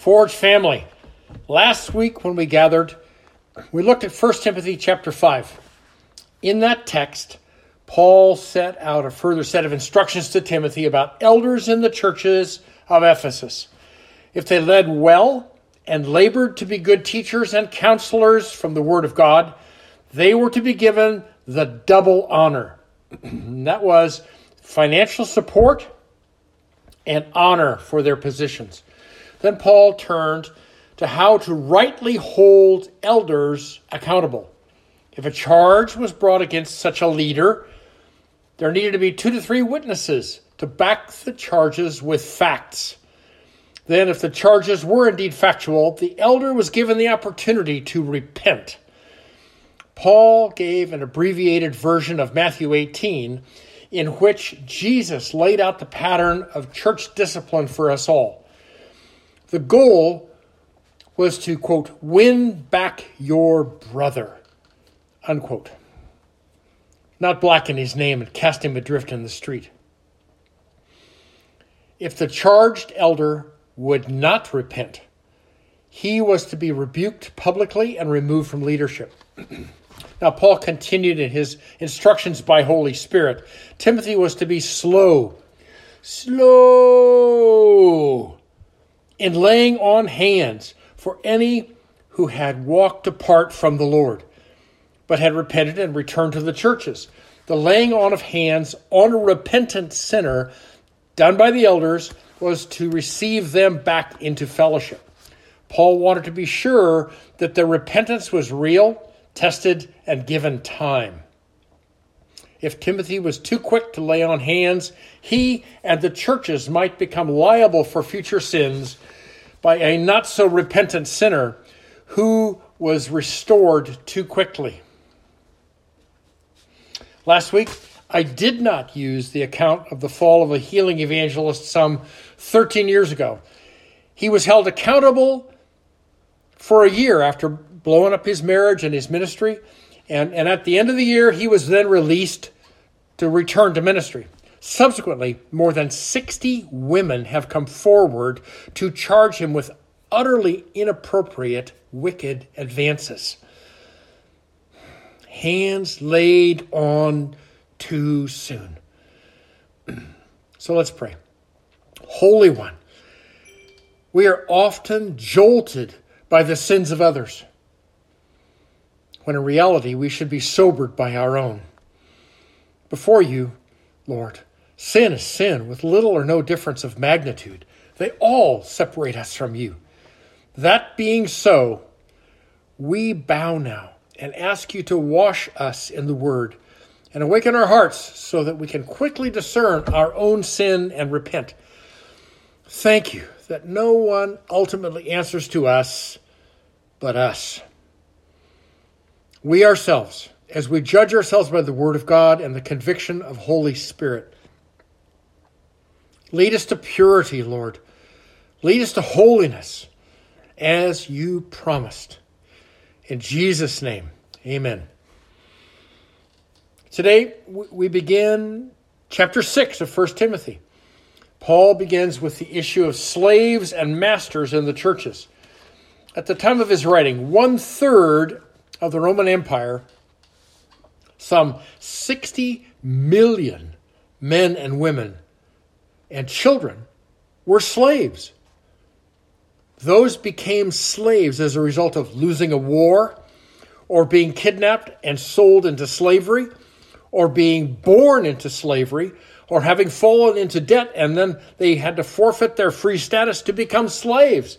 Forge family, last week when we gathered, we looked at 1 Timothy chapter 5. In that text, Paul set out a further set of instructions to Timothy about elders in the churches of Ephesus. If they led well and labored to be good teachers and counselors from the Word of God, they were to be given the double honor. that was financial support and honor for their positions. Then Paul turned to how to rightly hold elders accountable. If a charge was brought against such a leader, there needed to be two to three witnesses to back the charges with facts. Then, if the charges were indeed factual, the elder was given the opportunity to repent. Paul gave an abbreviated version of Matthew 18 in which Jesus laid out the pattern of church discipline for us all. The goal was to, quote, win back your brother, unquote. Not blacken his name and cast him adrift in the street. If the charged elder would not repent, he was to be rebuked publicly and removed from leadership. now, Paul continued in his instructions by Holy Spirit. Timothy was to be slow, slow in laying on hands for any who had walked apart from the Lord, but had repented and returned to the churches. The laying on of hands on a repentant sinner done by the elders was to receive them back into fellowship. Paul wanted to be sure that their repentance was real, tested, and given time. If Timothy was too quick to lay on hands, he and the churches might become liable for future sins by a not so repentant sinner who was restored too quickly. Last week, I did not use the account of the fall of a healing evangelist some 13 years ago. He was held accountable for a year after blowing up his marriage and his ministry. And, and at the end of the year, he was then released to return to ministry. Subsequently, more than 60 women have come forward to charge him with utterly inappropriate, wicked advances. Hands laid on too soon. so let's pray. Holy One, we are often jolted by the sins of others, when in reality we should be sobered by our own. Before you, Lord, Sin is sin with little or no difference of magnitude. They all separate us from you. That being so, we bow now and ask you to wash us in the word and awaken our hearts so that we can quickly discern our own sin and repent. Thank you that no one ultimately answers to us but us. We ourselves, as we judge ourselves by the Word of God and the conviction of Holy Spirit, Lead us to purity, Lord. Lead us to holiness as you promised. In Jesus' name, amen. Today, we begin chapter 6 of 1 Timothy. Paul begins with the issue of slaves and masters in the churches. At the time of his writing, one third of the Roman Empire, some 60 million men and women, and children were slaves. Those became slaves as a result of losing a war, or being kidnapped and sold into slavery, or being born into slavery, or having fallen into debt and then they had to forfeit their free status to become slaves.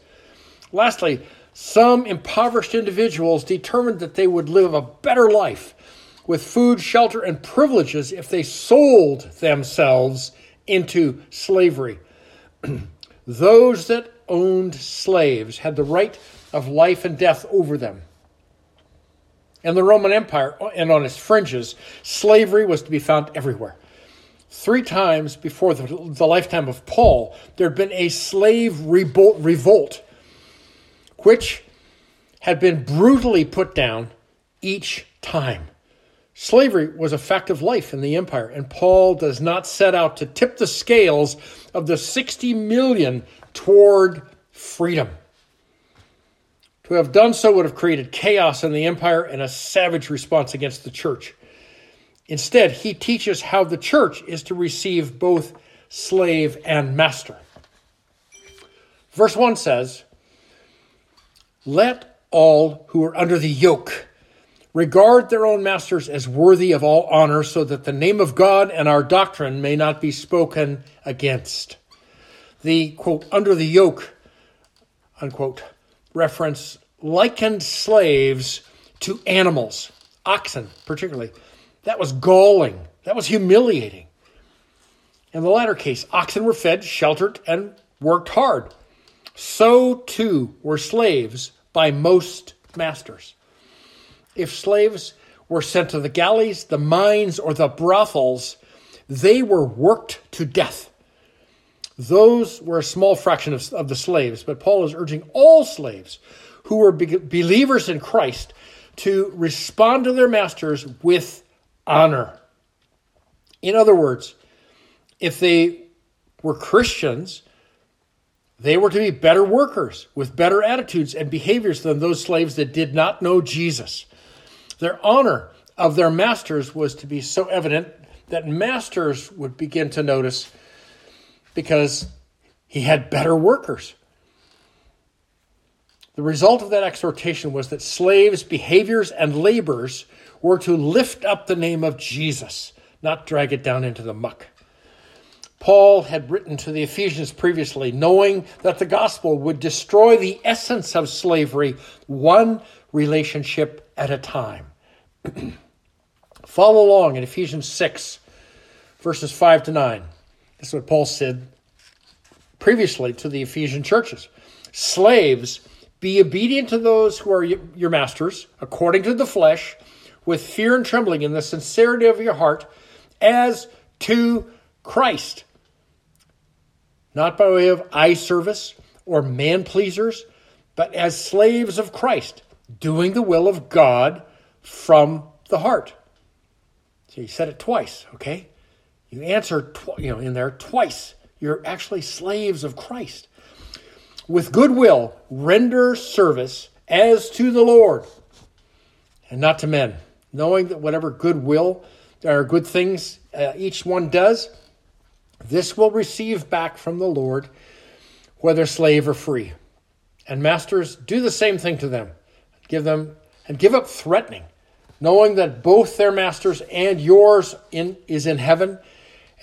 Lastly, some impoverished individuals determined that they would live a better life with food, shelter, and privileges if they sold themselves into slavery. Those that owned slaves had the right of life and death over them. In the Roman Empire and on its fringes, slavery was to be found everywhere. Three times before the, the lifetime of Paul, there had been a slave revolt, which had been brutally put down each time. Slavery was a fact of life in the empire, and Paul does not set out to tip the scales of the 60 million toward freedom. To have done so would have created chaos in the empire and a savage response against the church. Instead, he teaches how the church is to receive both slave and master. Verse 1 says, Let all who are under the yoke regard their own masters as worthy of all honor, so that the name of God and our doctrine may not be spoken against. The quote, under the yoke, unquote, reference likened slaves to animals, oxen particularly. That was galling, that was humiliating. In the latter case, oxen were fed, sheltered, and worked hard. So too were slaves by most masters. If slaves were sent to the galleys, the mines, or the brothels, they were worked to death. Those were a small fraction of, of the slaves, but Paul is urging all slaves who were be- believers in Christ to respond to their masters with honor. In other words, if they were Christians, they were to be better workers with better attitudes and behaviors than those slaves that did not know Jesus. Their honor of their masters was to be so evident that masters would begin to notice because he had better workers. The result of that exhortation was that slaves' behaviors and labors were to lift up the name of Jesus, not drag it down into the muck. Paul had written to the Ephesians previously, knowing that the gospel would destroy the essence of slavery one relationship at a time. Follow along in Ephesians 6, verses 5 to 9. This is what Paul said previously to the Ephesian churches. Slaves, be obedient to those who are your masters, according to the flesh, with fear and trembling in the sincerity of your heart, as to Christ not by way of eye service or man pleasers, but as slaves of Christ, doing the will of God from the heart. So you said it twice, okay? You answered, tw- you know, in there twice. You're actually slaves of Christ. With goodwill, render service as to the Lord and not to men, knowing that whatever goodwill or good things uh, each one does, this will receive back from the Lord, whether slave or free. And masters, do the same thing to them. Give them and give up threatening, knowing that both their masters and yours in, is in heaven,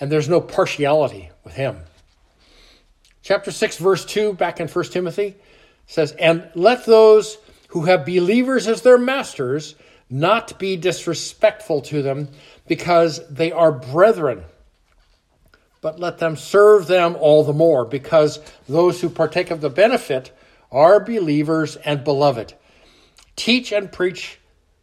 and there's no partiality with him. Chapter 6, verse 2, back in 1 Timothy, says, And let those who have believers as their masters not be disrespectful to them, because they are brethren but let them serve them all the more, because those who partake of the benefit are believers and beloved. Teach and preach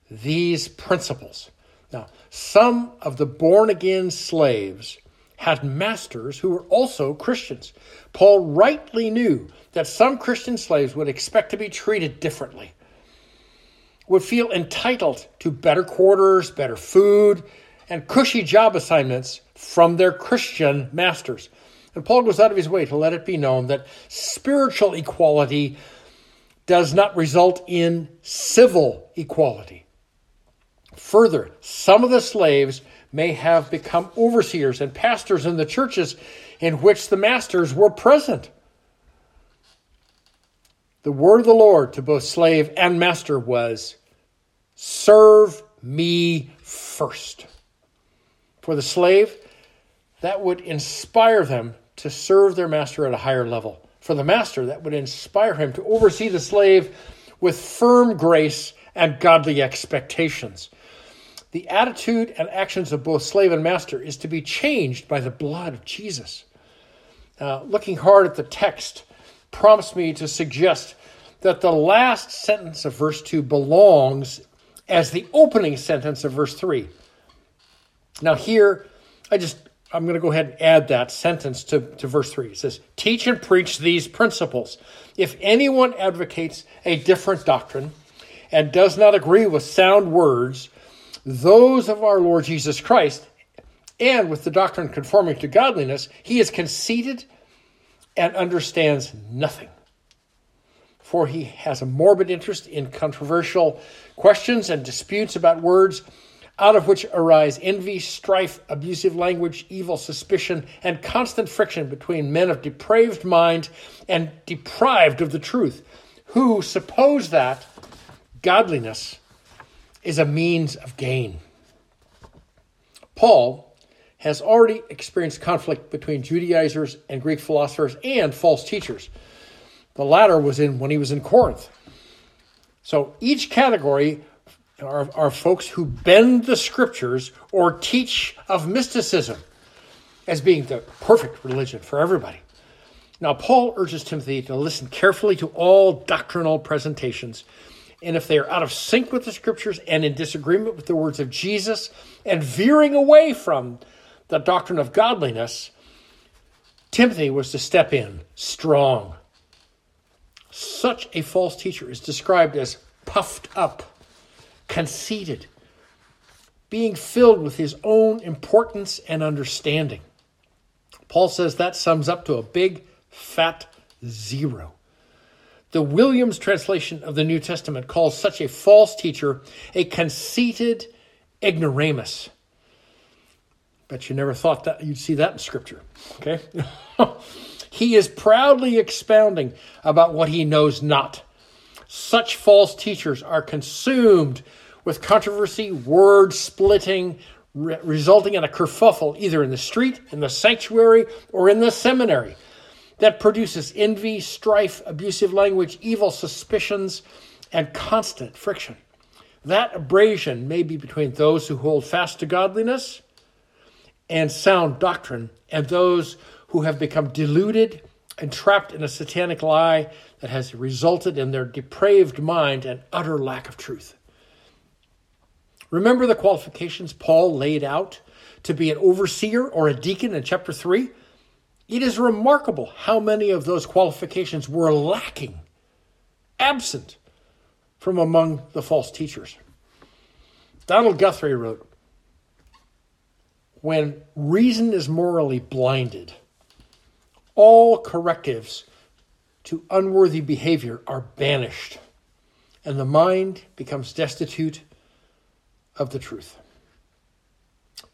these principles. Now, some of the born again slaves had masters who were also Christians. Paul rightly knew that some Christian slaves would expect to be treated differently, would feel entitled to better quarters, better food, and cushy job assignments from their Christian masters. And Paul goes out of his way to let it be known that spiritual equality does not result in civil equality. Further, some of the slaves may have become overseers and pastors in the churches in which the masters were present. The word of the Lord to both slave and master was serve me first. For the slave, that would inspire them to serve their master at a higher level. For the master, that would inspire him to oversee the slave with firm grace and godly expectations. The attitude and actions of both slave and master is to be changed by the blood of Jesus. Uh, looking hard at the text prompts me to suggest that the last sentence of verse 2 belongs as the opening sentence of verse 3. Now, here, I just, I'm going to go ahead and add that sentence to, to verse 3. It says, Teach and preach these principles. If anyone advocates a different doctrine and does not agree with sound words, those of our Lord Jesus Christ, and with the doctrine conforming to godliness, he is conceited and understands nothing. for he has a morbid interest in controversial questions and disputes about words out of which arise envy, strife, abusive language, evil suspicion, and constant friction between men of depraved mind and deprived of the truth, who suppose that godliness is a means of gain. Paul has already experienced conflict between Judaizers and Greek philosophers and false teachers. The latter was in when he was in Corinth. So each category are, are folks who bend the scriptures or teach of mysticism as being the perfect religion for everybody. Now, Paul urges Timothy to listen carefully to all doctrinal presentations, and if they are out of sync with the scriptures and in disagreement with the words of Jesus and veering away from the doctrine of godliness, Timothy was to step in strong. Such a false teacher is described as puffed up conceited, being filled with his own importance and understanding. Paul says that sums up to a big fat zero. The Williams translation of the New Testament calls such a false teacher a conceited ignoramus. Bet you never thought that you'd see that in Scripture. Okay? he is proudly expounding about what he knows not such false teachers are consumed with controversy, word splitting, re- resulting in a kerfuffle either in the street, in the sanctuary, or in the seminary that produces envy, strife, abusive language, evil suspicions, and constant friction. That abrasion may be between those who hold fast to godliness and sound doctrine and those who have become deluded and trapped in a satanic lie that has resulted in their depraved mind and utter lack of truth. Remember the qualifications Paul laid out to be an overseer or a deacon in chapter 3? It is remarkable how many of those qualifications were lacking, absent from among the false teachers. Donald Guthrie wrote When reason is morally blinded, all correctives to unworthy behavior are banished, and the mind becomes destitute of the truth.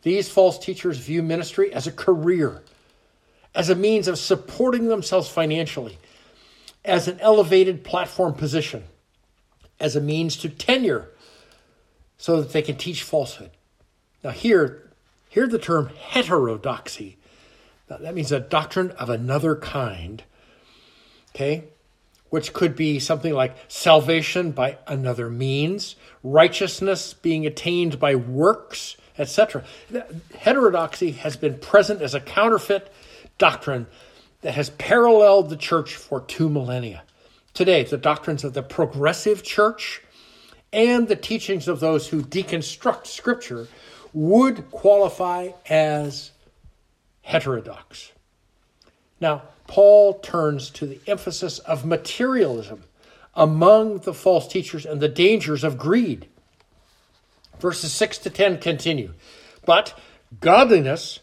These false teachers view ministry as a career, as a means of supporting themselves financially, as an elevated platform position, as a means to tenure so that they can teach falsehood. Now, here, hear the term heterodoxy that means a doctrine of another kind, okay, which could be something like salvation by another means, righteousness being attained by works, etc. Heterodoxy has been present as a counterfeit doctrine that has paralleled the church for two millennia. Today, the doctrines of the progressive church and the teachings of those who deconstruct Scripture would qualify as heterodox. Now, Paul turns to the emphasis of materialism among the false teachers and the dangers of greed. Verses 6 to 10 continue. But godliness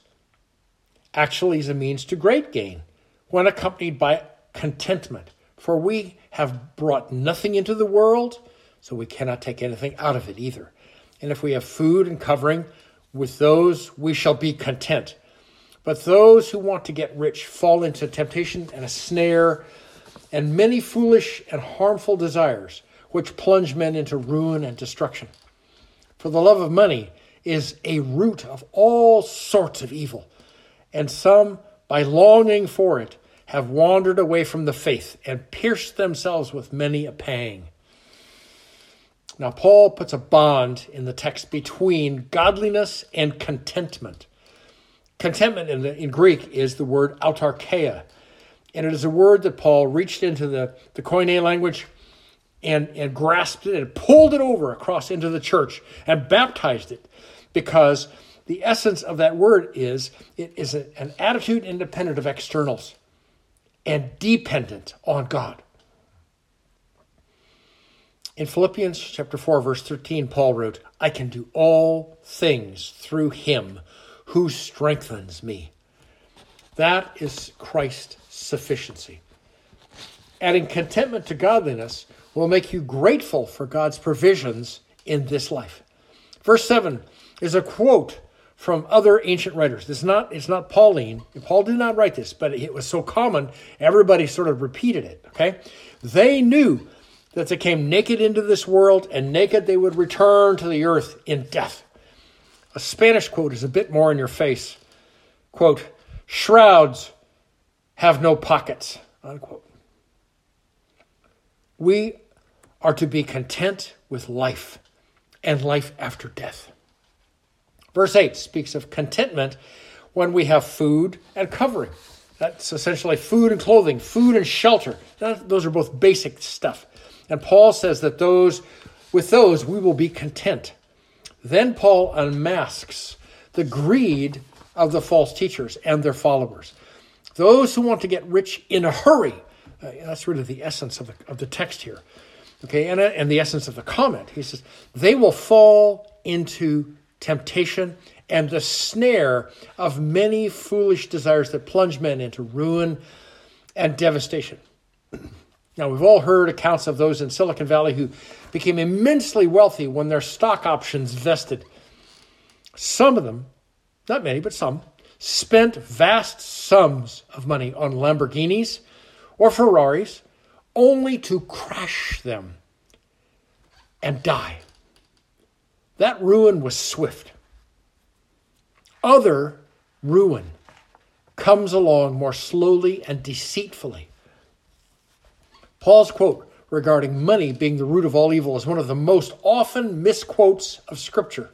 actually is a means to great gain when accompanied by contentment. For we have brought nothing into the world, so we cannot take anything out of it either. And if we have food and covering, with those we shall be content. But those who want to get rich fall into temptation and a snare and many foolish and harmful desires, which plunge men into ruin and destruction. For the love of money is a root of all sorts of evil, and some, by longing for it, have wandered away from the faith and pierced themselves with many a pang. Now, Paul puts a bond in the text between godliness and contentment. Contentment in, the, in Greek is the word autarkeia, and it is a word that Paul reached into the, the Koine language and, and grasped it and pulled it over across into the church and baptized it because the essence of that word is it is an attitude independent of externals and dependent on God. In Philippians chapter 4 verse 13 Paul wrote, I can do all things through him who strengthens me. That is Christ's sufficiency. Adding contentment to godliness will make you grateful for God's provisions in this life. Verse 7 is a quote from other ancient writers. It's not, it's not Pauline. Paul did not write this, but it was so common, everybody sort of repeated it. Okay? They knew that they came naked into this world, and naked they would return to the earth in death. A Spanish quote is a bit more in your face. Quote, shrouds have no pockets, unquote. We are to be content with life and life after death. Verse 8 speaks of contentment when we have food and covering. That's essentially food and clothing, food and shelter. those are both basic stuff. And Paul says that those with those we will be content. Then Paul unmasks the greed of the false teachers and their followers. Those who want to get rich in a hurry. Uh, that's really the essence of the, of the text here. Okay, and, uh, and the essence of the comment. He says, they will fall into temptation and the snare of many foolish desires that plunge men into ruin and devastation. Now, we've all heard accounts of those in Silicon Valley who became immensely wealthy when their stock options vested. Some of them, not many, but some, spent vast sums of money on Lamborghinis or Ferraris only to crash them and die. That ruin was swift. Other ruin comes along more slowly and deceitfully. Paul's quote regarding money being the root of all evil is one of the most often misquotes of Scripture.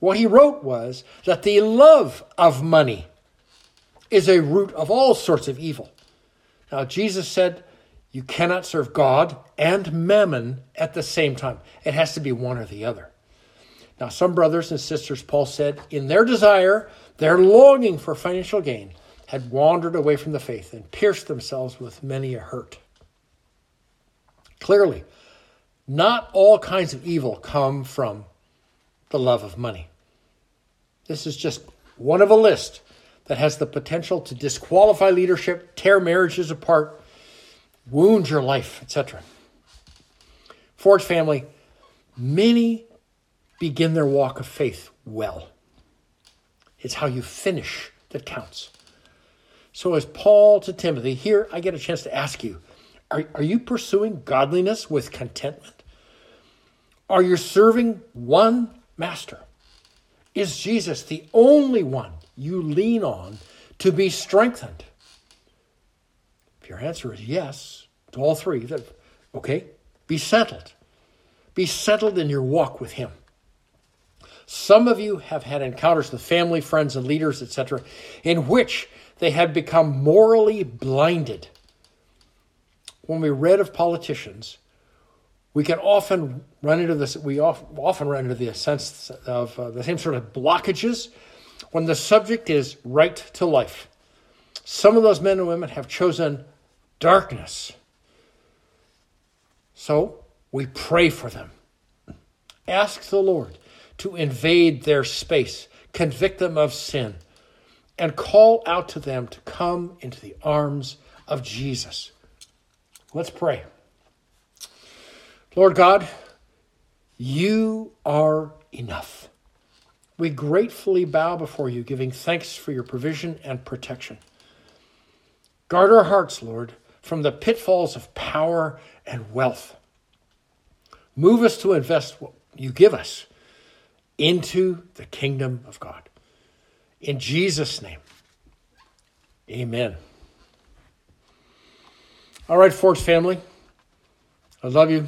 What he wrote was that the love of money is a root of all sorts of evil. Now, Jesus said, You cannot serve God and mammon at the same time. It has to be one or the other. Now, some brothers and sisters, Paul said, in their desire, their longing for financial gain, had wandered away from the faith and pierced themselves with many a hurt. Clearly, not all kinds of evil come from the love of money. This is just one of a list that has the potential to disqualify leadership, tear marriages apart, wound your life, etc. Forge family, many begin their walk of faith well. It's how you finish that counts. So, as Paul to Timothy, here I get a chance to ask you are, are you pursuing godliness with contentment? Are you serving one master? Is Jesus the only one you lean on to be strengthened? If your answer is yes to all three, then okay, be settled. Be settled in your walk with Him. Some of you have had encounters with family, friends, and leaders, etc., in which they have become morally blinded when we read of politicians, we can often run into this. We often run into the sense of uh, the same sort of blockages when the subject is right to life. Some of those men and women have chosen darkness. So we pray for them. Ask the Lord to invade their space, convict them of sin, and call out to them to come into the arms of Jesus. Let's pray. Lord God, you are enough. We gratefully bow before you, giving thanks for your provision and protection. Guard our hearts, Lord, from the pitfalls of power and wealth. Move us to invest what you give us into the kingdom of God. In Jesus' name, amen. All right, Forge family. I love you.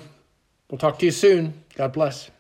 We'll talk to you soon. God bless.